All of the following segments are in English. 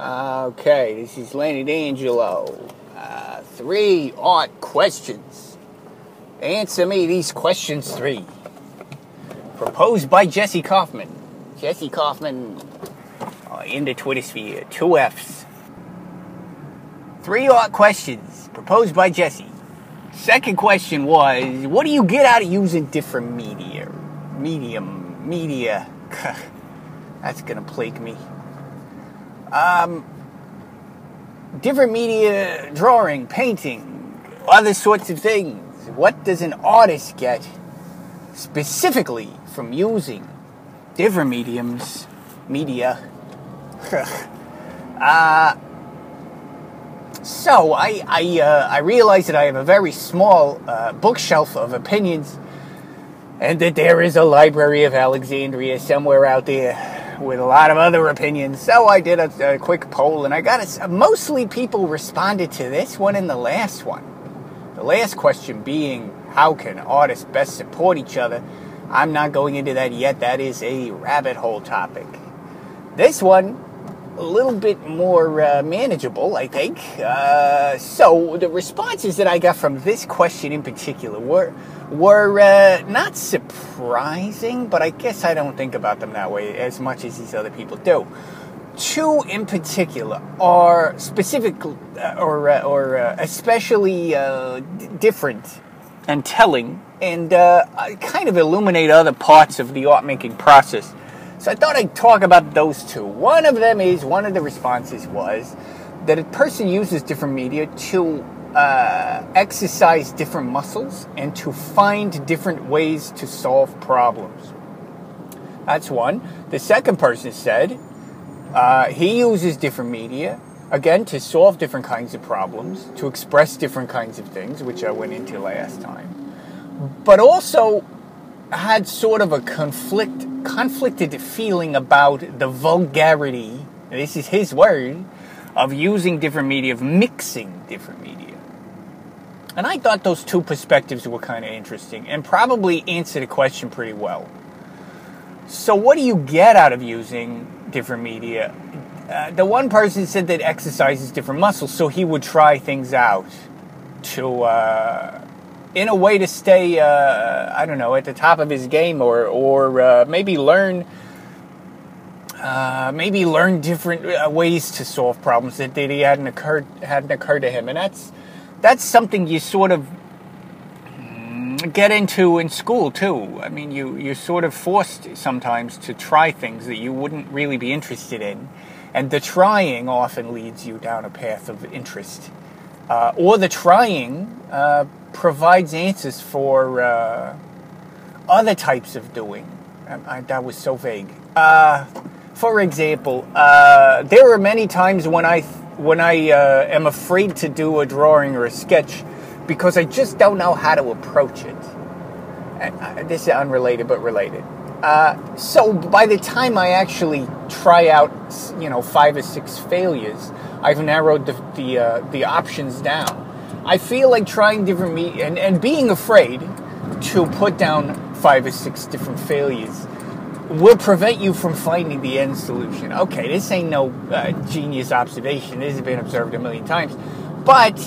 Okay, this is Lenny D'Angelo. Uh, three art questions. Answer me these questions three. Proposed by Jesse Kaufman. Jesse Kaufman uh, in the Twitter sphere. Two F's. Three art questions proposed by Jesse. Second question was, what do you get out of using different media? Medium, media. That's gonna plague me. Um, different media, drawing, painting, other sorts of things. What does an artist get specifically from using different mediums, media? uh, so I I, uh, I realize that I have a very small uh, bookshelf of opinions, and that there is a library of Alexandria somewhere out there with a lot of other opinions. So I did a, a quick poll, and I got a, mostly people responded to this one and the last one. The last question being, how can artists best support each other? I'm not going into that yet. That is a rabbit hole topic. This one, a little bit more uh, manageable, I think. Uh, so the responses that I got from this question in particular were were uh, not surprising, but I guess I don't think about them that way as much as these other people do. Two in particular are specific uh, or uh, or uh, especially different and telling, and kind of illuminate other parts of the art making process. So I thought I'd talk about those two. One of them is one of the responses was that a person uses different media to uh, exercise different muscles and to find different ways to solve problems. That's one. The second person said uh, he uses different media, again, to solve different kinds of problems, to express different kinds of things, which I went into last time, but also had sort of a conflict, conflicted feeling about the vulgarity, this is his word, of using different media, of mixing different media. And I thought those two perspectives were kind of interesting and probably answer the question pretty well. So, what do you get out of using different media? Uh, the one person said that exercises different muscles, so he would try things out to, uh, in a way, to stay, uh, I don't know, at the top of his game, or or uh, maybe learn, uh, maybe learn different uh, ways to solve problems that, that he hadn't occurred hadn't occurred to him, and that's that's something you sort of get into in school too. I mean, you you're sort of forced sometimes to try things that you wouldn't really be interested in, and the trying often leads you down a path of interest, uh, or the trying uh, provides answers for uh, other types of doing. I, I, that was so vague. Uh, for example, uh, there are many times when I when I uh, am afraid to do a drawing or a sketch because I just don't know how to approach it. This is unrelated but related. Uh, so by the time I actually try out, you know, five or six failures, I've narrowed the the, uh, the options down. I feel like trying different me and, and being afraid to put down five or six different failures will prevent you from finding the end solution. Okay, this ain't no uh, genius observation. This has been observed a million times. But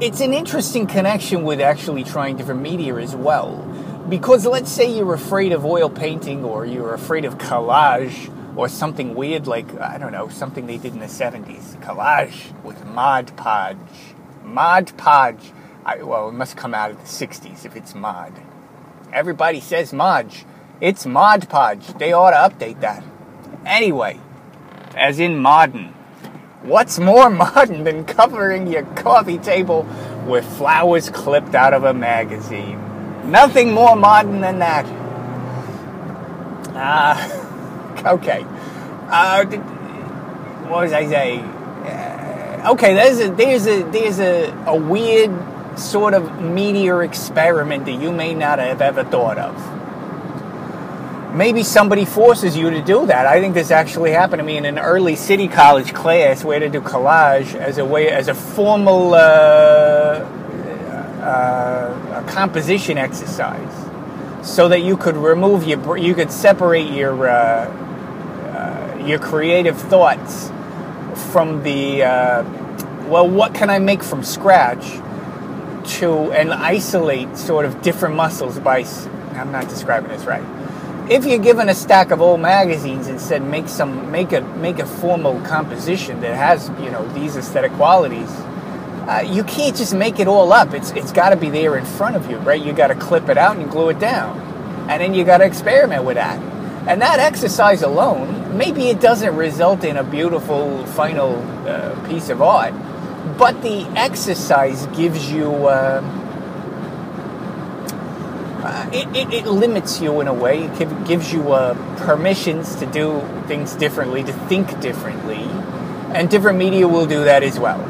it's an interesting connection with actually trying different media as well. Because let's say you're afraid of oil painting or you're afraid of collage or something weird like, I don't know, something they did in the 70s. Collage with Mod Podge. Mod Podge. I, well, it must come out of the 60s if it's mod. Everybody says Modge. It's Mod Podge. They ought to update that. Anyway, as in modern. What's more modern than covering your coffee table with flowers clipped out of a magazine? Nothing more modern than that. Uh, okay. Uh, what was I saying? Uh, okay, there's a there's a there's a, a weird sort of meteor experiment that you may not have ever thought of maybe somebody forces you to do that. I think this actually happened to me in an early city college class where to do collage as a way, as a formal uh, uh, a composition exercise, so that you could remove your, you could separate your uh, uh your creative thoughts from the uh, well, what can I make from scratch to and isolate sort of different muscles by. I'm not describing this right. If you're given a stack of old magazines and said make some make a make a formal composition that has you know these aesthetic qualities, uh, you can't just make it all up. It's it's got to be there in front of you, right? You got to clip it out and glue it down, and then you got to experiment with that. And that exercise alone, maybe it doesn't result in a beautiful final uh, piece of art, but the exercise gives you. Uh, uh, it, it, it, limits you in a way. It gives you uh, permissions to do things differently, to think differently, and different media will do that as well.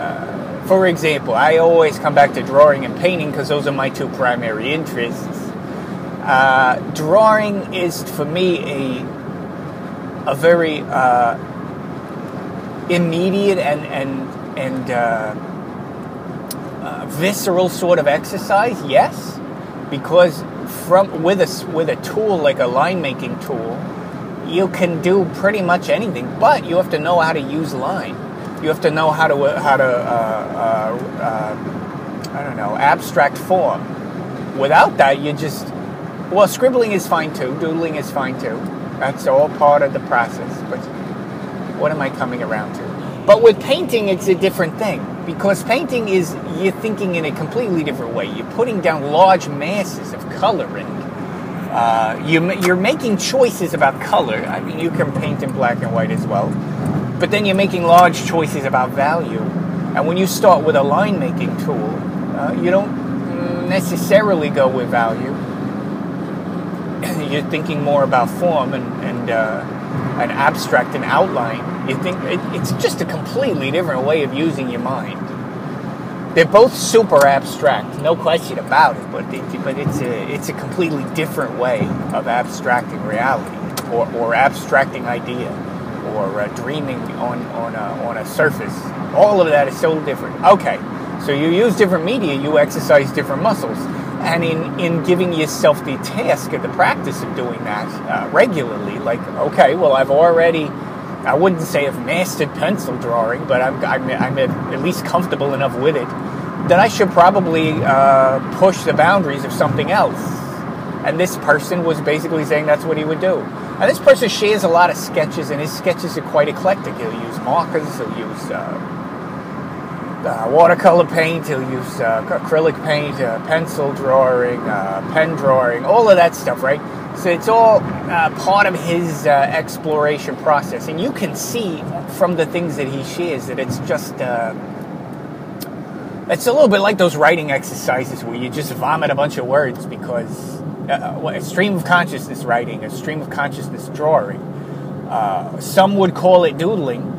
Uh, for example, I always come back to drawing and painting because those are my two primary interests. Uh, drawing is for me a a very uh, immediate and and and uh, uh, visceral sort of exercise. Yes, because from with a with a tool like a line making tool, you can do pretty much anything, but you have to know how to use line. You have to know how to how to uh, uh, I don't know abstract form. Without that, you just well, scribbling is fine too. Doodling is fine too. That's all part of the process. But what am I coming around to? But with painting, it's a different thing because painting is you're thinking in a completely different way. You're putting down large masses of color and uh, you, you're making choices about color. I mean, you can paint in black and white as well, but then you're making large choices about value. And when you start with a line making tool, uh, you don't necessarily go with value you're thinking more about form and and uh, an abstract and outline. You think it, it's just a completely different way of using your mind. They're both super abstract, no question about it. But it, but it's a it's a completely different way of abstracting reality, or, or abstracting idea, or uh, dreaming on on a, on a surface. All of that is so different. Okay, so you use different media, you exercise different muscles and in, in giving yourself the task and the practice of doing that uh, regularly, like, okay, well, I've already, I wouldn't say I've mastered pencil drawing, but I'm, I'm, I'm at least comfortable enough with it that I should probably uh, push the boundaries of something else. And this person was basically saying that's what he would do. And this person shares a lot of sketches, and his sketches are quite eclectic. He'll use markers, he'll use uh, uh, watercolor paint, he'll use uh, acrylic paint, uh, pencil drawing, uh, pen drawing, all of that stuff, right? So it's all uh, part of his uh, exploration process. And you can see from the things that he shares that it's just. it's a little bit like those writing exercises where you just vomit a bunch of words because a stream of consciousness writing, a stream of consciousness drawing. some would call it doodling,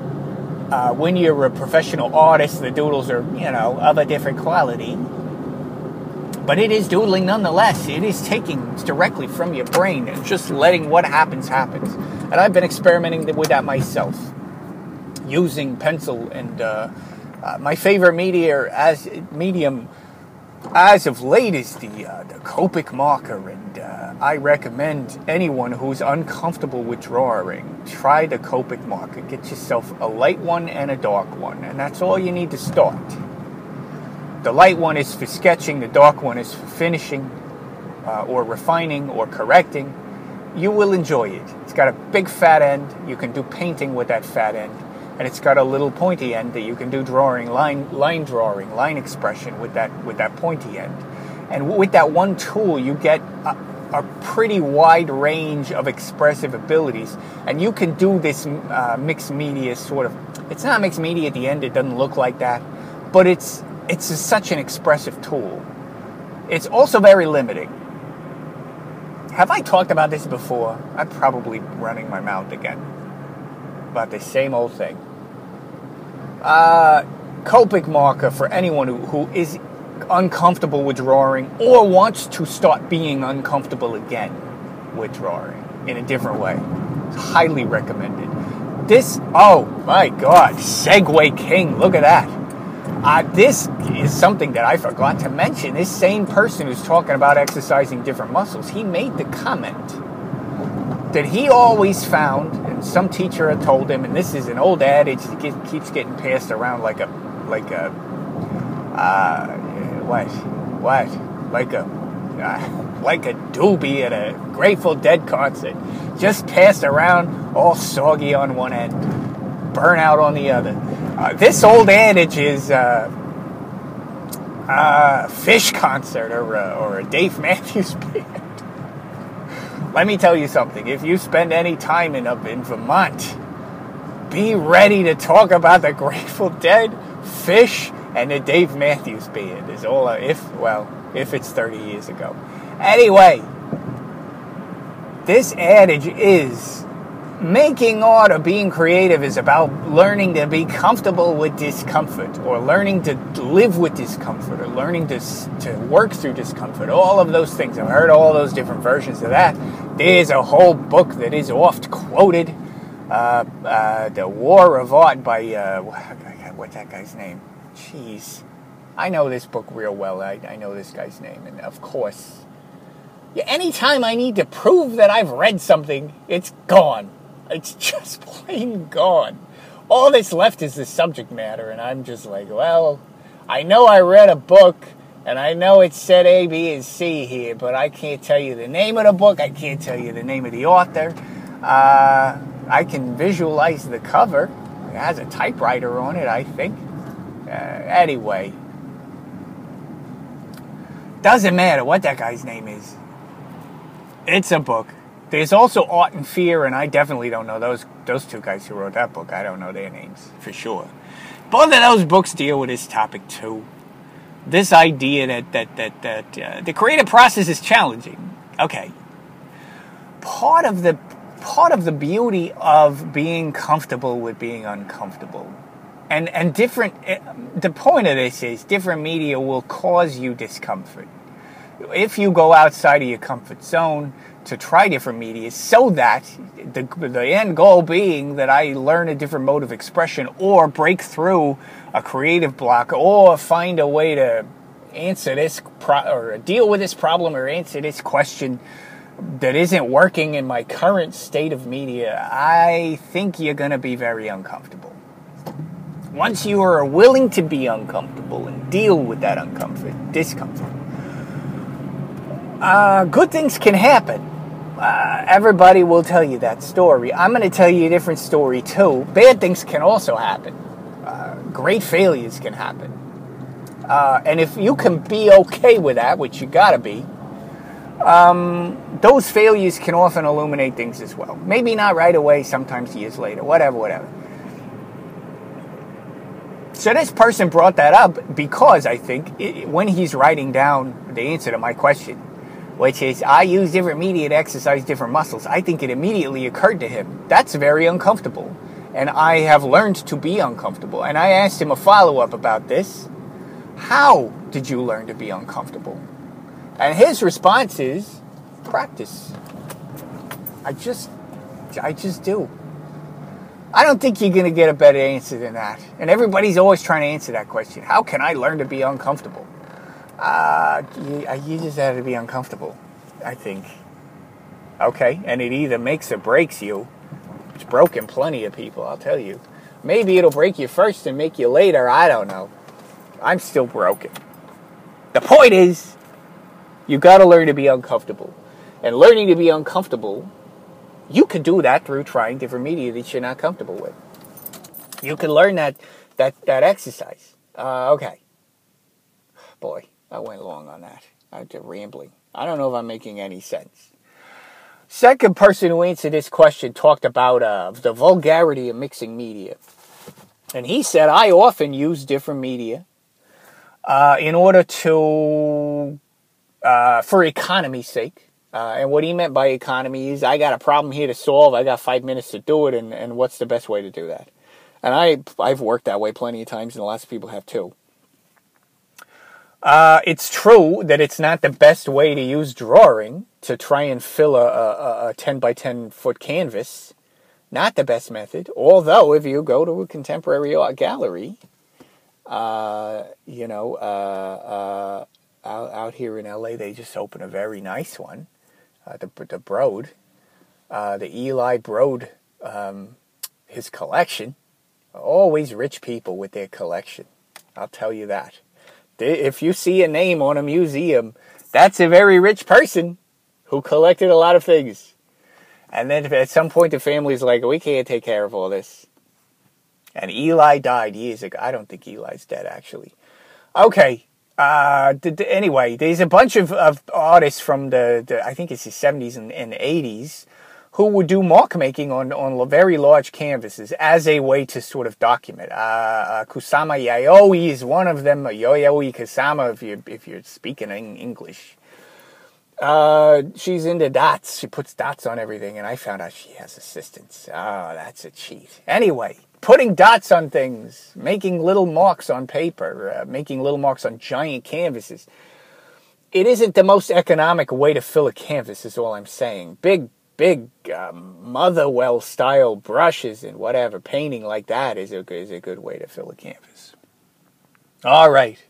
uh, when you're a professional artist, the doodles are, you know, of a different quality. But it is doodling nonetheless. It is taking directly from your brain and just letting what happens happens. And I've been experimenting with that myself, using pencil and uh, uh, my favorite media as medium as of late is the uh, the Copic marker, and uh, I recommend anyone who's uncomfortable with drawing try the Copic marker. Get yourself a light one and a dark one, and that's all you need to start. The light one is for sketching, the dark one is for finishing, uh, or refining, or correcting. You will enjoy it. It's got a big fat end. You can do painting with that fat end and it's got a little pointy end that you can do drawing, line line drawing, line expression with that with that pointy end. And with that one tool, you get a, a pretty wide range of expressive abilities, and you can do this uh, mixed media sort of. It's not mixed media at the end; it doesn't look like that, but it's it's a, such an expressive tool. It's also very limiting. Have I talked about this before? I'm probably running my mouth again about the same old thing. Uh, Copic marker for anyone who, who is uncomfortable with drawing or wants to start being uncomfortable again with drawing in a different way. Highly recommended. This, oh my god, Segue King, look at that. Uh, this is something that I forgot to mention. This same person who's talking about exercising different muscles, he made the comment that he always found, some teacher had told him, and this is an old adage that keeps getting passed around like a like a uh, what what like a uh, like a doobie at a Grateful Dead concert, just passed around all soggy on one end, burn out on the other. Uh, this old adage is. Uh, uh, Phish concert or or a Dave Matthews band. Let me tell you something. If you spend any time in up in Vermont, be ready to talk about the Grateful Dead, Phish, and the Dave Matthews Band. Is all if well if it's 30 years ago. Anyway, this adage is making art or being creative is about learning to be comfortable with discomfort or learning to live with discomfort or learning to, to work through discomfort all of those things i've heard all those different versions of that there's a whole book that is oft quoted uh, uh, the war of art by uh, what's that guy's name jeez i know this book real well I, I know this guy's name and of course yeah, anytime I need to prove that I've read something, it's gone. It's just plain gone. All that's left is the subject matter, and I'm just like, well, I know I read a book, and I know it said A, B, and C here, but I can't tell you the name of the book. I can't tell you the name of the author. Uh, I can visualize the cover. It has a typewriter on it, I think. Uh, anyway, doesn't matter what that guy's name is. It's a book. There's also Art and Fear, and I definitely don't know those those two guys who wrote that book. I don't know their names for sure. Both of those books deal with this topic too. This idea that that that that uh, the creative process is challenging. Okay, part of the part of the beauty of being comfortable with being uncomfortable and and different eh, the point of this is different media will cause you discomfort if you go outside of your comfort zone to try different media so that the, the end goal being that I learn a different mode of expression or break through a creative block or find a way to answer this pro- or deal with this problem or answer this question that isn't working in my current state of media, I think you're going to be very uncomfortable. Once you are willing to be uncomfortable and deal with that uncomfort, discomfort, uh, good things can happen. Uh, everybody will tell you that story. I'm going to tell you a different story too. Bad things can also happen. Uh, great failures can happen. Uh, and if you can be okay with that, which you got to be, um, those failures can often illuminate things as well. Maybe not right away, sometimes years later, whatever, whatever. So this person brought that up because I think it, when he's writing down the answer to my question, which is I use different media to exercise different muscles. I think it immediately occurred to him that's very uncomfortable. And I have learned to be uncomfortable. And I asked him a follow up about this. How did you learn to be uncomfortable? And his response is practice. I just I just do. I don't think you're going to get a better answer than that. And everybody's always trying to answer that question. How can I learn to be uncomfortable? Uh, you, you just have to be uncomfortable, I think. Okay, and it either makes or breaks you. It's broken plenty of people, I'll tell you. Maybe it'll break you first and make you later, I don't know. I'm still broken. The point is, you gotta learn to be uncomfortable. And learning to be uncomfortable, you could do that through trying different media that you're not comfortable with. You can learn that that that exercise. Uh, okay. Boy, I went long on that. I did rambling. I don't know if I'm making any sense. Second person who answered this question talked about uh, the vulgarity of mixing media. And he said, I often use different media uh, in order to, uh, for economy's sake. Uh, and what he meant by economy is, I got a problem here to solve. I got five minutes to do it, and, and what's the best way to do that? And I, I've worked that way plenty of times, and lots of people have too. Uh, it's true that it's not the best way to use drawing to try and fill a, a, a 10 by 10 foot canvas. Not the best method. Although, if you go to a contemporary art gallery, uh, you know, uh, uh out, out, here in LA, they just opened a very nice one, uh, the, the Broad, uh, the Eli Broad um, his collection. Always rich people with their collection. I'll tell you that. If you see a name on a museum, that's a very rich person who collected a lot of things. And then at some point, the family's like, we can't take care of all this. And Eli died years ago. I don't think Eli's dead, actually. Okay. Uh, anyway, there's a bunch of, of artists from the, the, I think it's the 70s and, and 80s who would do mark making on, on very large canvases as a way to sort of document. Uh, uh, Kusama Yayoi is one of them. Yayoi Kusama, if you're, if you're speaking in English. Uh, she's into dots. She puts dots on everything, and I found out she has assistants. Oh, that's a cheat. Anyway, putting dots on things, making little marks on paper, uh, making little marks on giant canvases. It isn't the most economic way to fill a canvas, is all I'm saying. Big big um, Motherwell style brushes and whatever painting like that is a is a good way to fill a canvas. All right.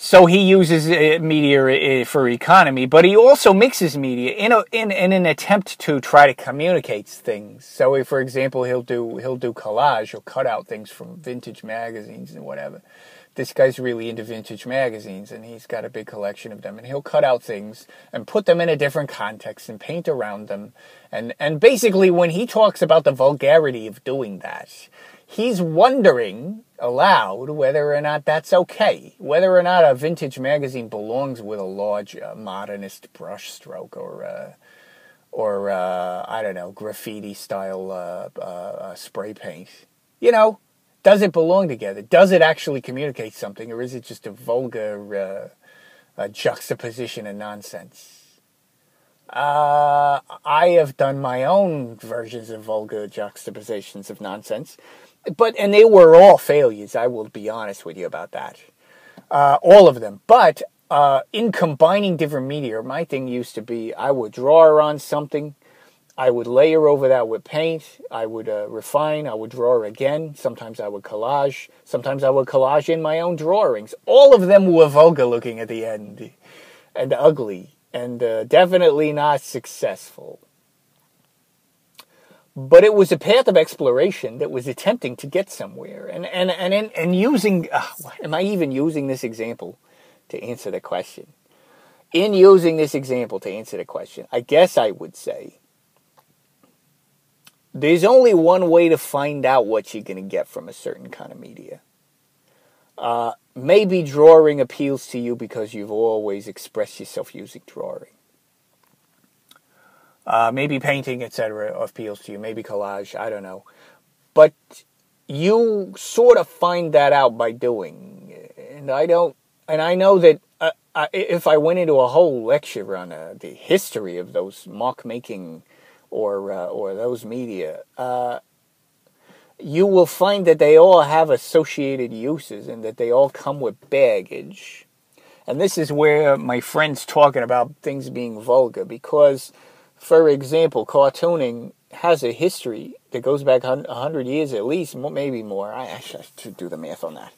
So he uses uh, media uh, for economy, but he also mixes media in, a, in in an attempt to try to communicate things. So, if, for example, he'll do he'll do collage, he'll cut out things from vintage magazines and whatever, this guy's really into vintage magazines and he's got a big collection of them and he'll cut out things and put them in a different context and paint around them. And and basically when he talks about the vulgarity of doing that he's wondering aloud whether or not that's okay whether or not a vintage magazine belongs with a large uh, modernist brushstroke or uh, or uh, I don't know graffiti style uh, uh, uh, spray paint. You know does it belong together? Does it actually communicate something, or is it just a vulgar uh, juxtaposition of nonsense? Uh, I have done my own versions of vulgar juxtapositions of nonsense, but and they were all failures. I will be honest with you about that, uh, all of them. But uh, in combining different media, my thing used to be I would draw on something I would layer over that with paint. I would uh, refine. I would draw again. Sometimes I would collage. Sometimes I would collage in my own drawings. All of them were vulgar looking at the end and ugly and uh, definitely not successful. But it was a path of exploration that was attempting to get somewhere. And, and, and, and, and using, uh, am I even using this example to answer the question? In using this example to answer the question, I guess I would say there's only one way to find out what you're going to get from a certain kind of media. Uh, maybe drawing appeals to you because you've always expressed yourself using drawing. Uh, maybe painting, etc., appeals to you. Maybe collage, I don't know. But you sort of find that out by doing. And I don't, and I know that uh, if I went into a whole lecture on uh, the history of those mark making or uh, or those media, uh, you will find that they all have associated uses and that they all come with baggage. And this is where my friend's talking about things being vulgar because, for example, cartooning has a history that goes back 100 years at least, maybe more. I should do the math on that.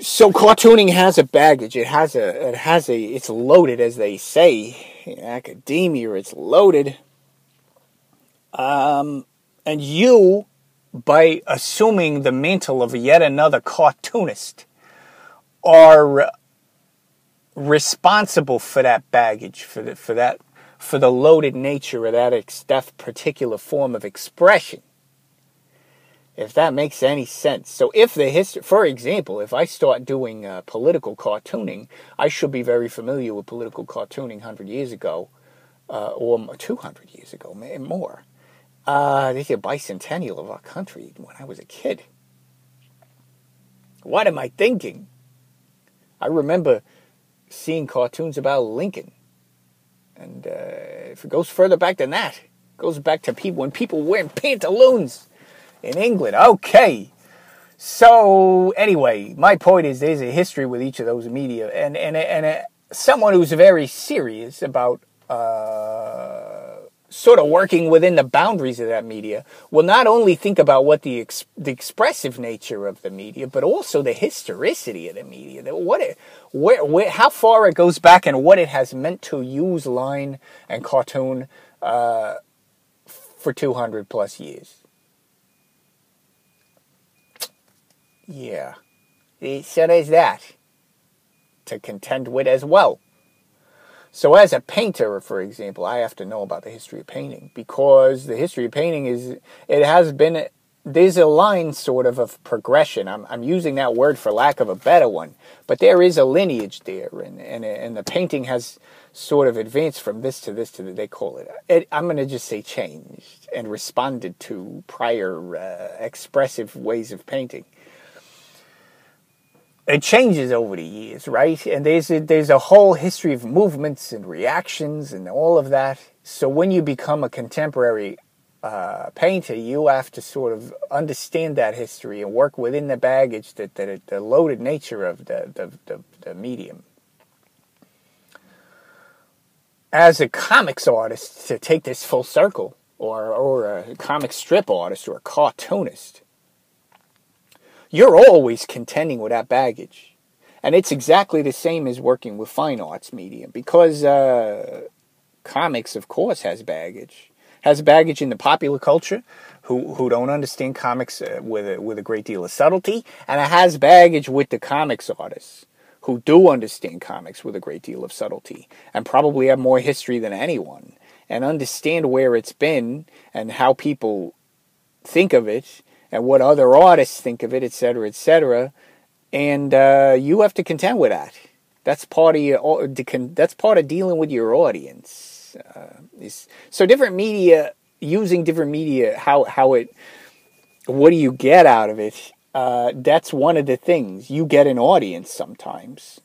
So cartooning has a baggage. It has a, it has a, it's loaded, as they say in academia. It's loaded um, and you, by assuming the mantle of yet another cartoonist, are responsible for that baggage, for the, for that, for the loaded nature of that, ex- that particular form of expression. If that makes any sense. So, if the history, for example, if I start doing uh, political cartooning, I should be very familiar with political cartooning 100 years ago, uh, or 200 years ago, more. Uh, this is a bicentennial of our country when I was a kid. What am I thinking? I remember seeing cartoons about Lincoln. And uh, if it goes further back than that, it goes back to people when people were wearing pantaloons in England. Okay. So anyway, my point is there's a history with each of those media, and and and uh, someone who's very serious about uh, sort of working within the boundaries of that media will not only think about what the ex- the expressive nature of the media, but also the historicity of the media. That what it, where, where, how far it goes back, and what it has meant to use line and cartoon uh, for 200 plus years. Yeah. So there's that to contend with as well. So, as a painter, for example, I have to know about the history of painting because the history of painting is, it has been, there's a line sort of of progression. I'm, I'm using that word for lack of a better one, but there is a lineage there, and, and, and the painting has sort of advanced from this to this to the, they call it, it I'm going to just say changed and responded to prior uh, expressive ways of painting it changes over the years, right? And there's a, there's a whole history of movements and reactions and all of that. So when you become a contemporary uh, painter, you have to sort of understand that history and work within the baggage that, that the loaded nature of the, the, the, the medium. As a comics artist, to take this full circle, or, or a comic strip artist or a cartoonist, you're always contending with that baggage. And it's exactly the same as working with fine arts medium because uh, comics, of course, has baggage. Has baggage in the popular culture who, who don't understand comics uh, with, a, with a great deal of subtlety, and it has baggage with the comics artists who do understand comics with a great deal of subtlety and probably have more history than anyone and understand where it's been and how people think of it and what other artists think of it, etc., etc. And uh, you have to contend with that. That's part of your. That's part of dealing with your audience. Uh, so different media, using different media, how how it, what do you get out of it? Uh, that's one of the things you get an audience sometimes,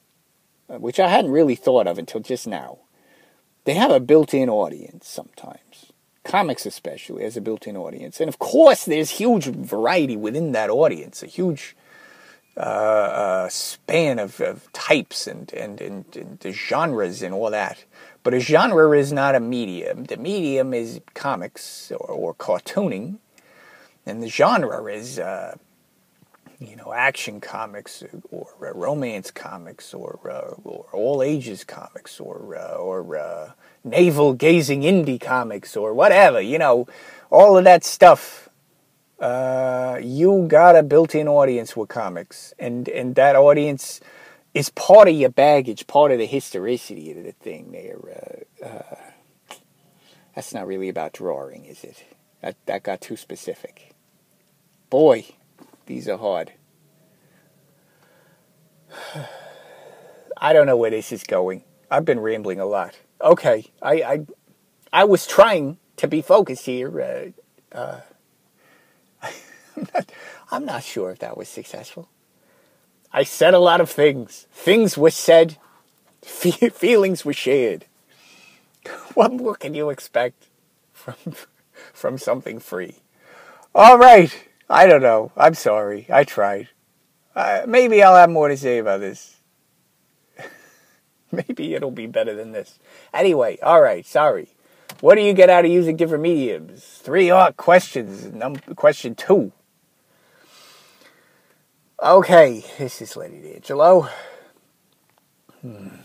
uh, which I hadn't really thought of until just now. They have a built-in audience sometimes comics especially as a built-in audience. And of course there's huge variety within that audience a huge uh, uh, span of, of, types and, and, and, and, the genres and all that. But a genre is not a medium. The medium is comics or, or cartooning. And the genre is uh, you know action comics or romance comics or, uh, or all ages comics or uh, or uh, navel gazing indie comics or whatever, you know, all of that stuff. Uh, you got a built-in audience with comics, and and that audience is part of your baggage, part of the historicity of the thing. There, uh, uh, that's not really about drawing, is it? That that got too specific. Boy, these are hard. I don't know where this is going. I've been rambling a lot okay, I, I, I was trying to be focused here. Uh, uh, I'm, not, sure if that was successful. I said a lot of things. Things were said. Fe- feelings were shared. What more can you expect from from something free? All right. I don't know. I'm sorry. I tried. Uh, maybe I'll have more to say about this. Maybe it'll be better than this. Anyway, all right, sorry. What do you get out of using different mediums? Three art questions. Number question two. Okay, this is Lenny D'Angelo. Hmm.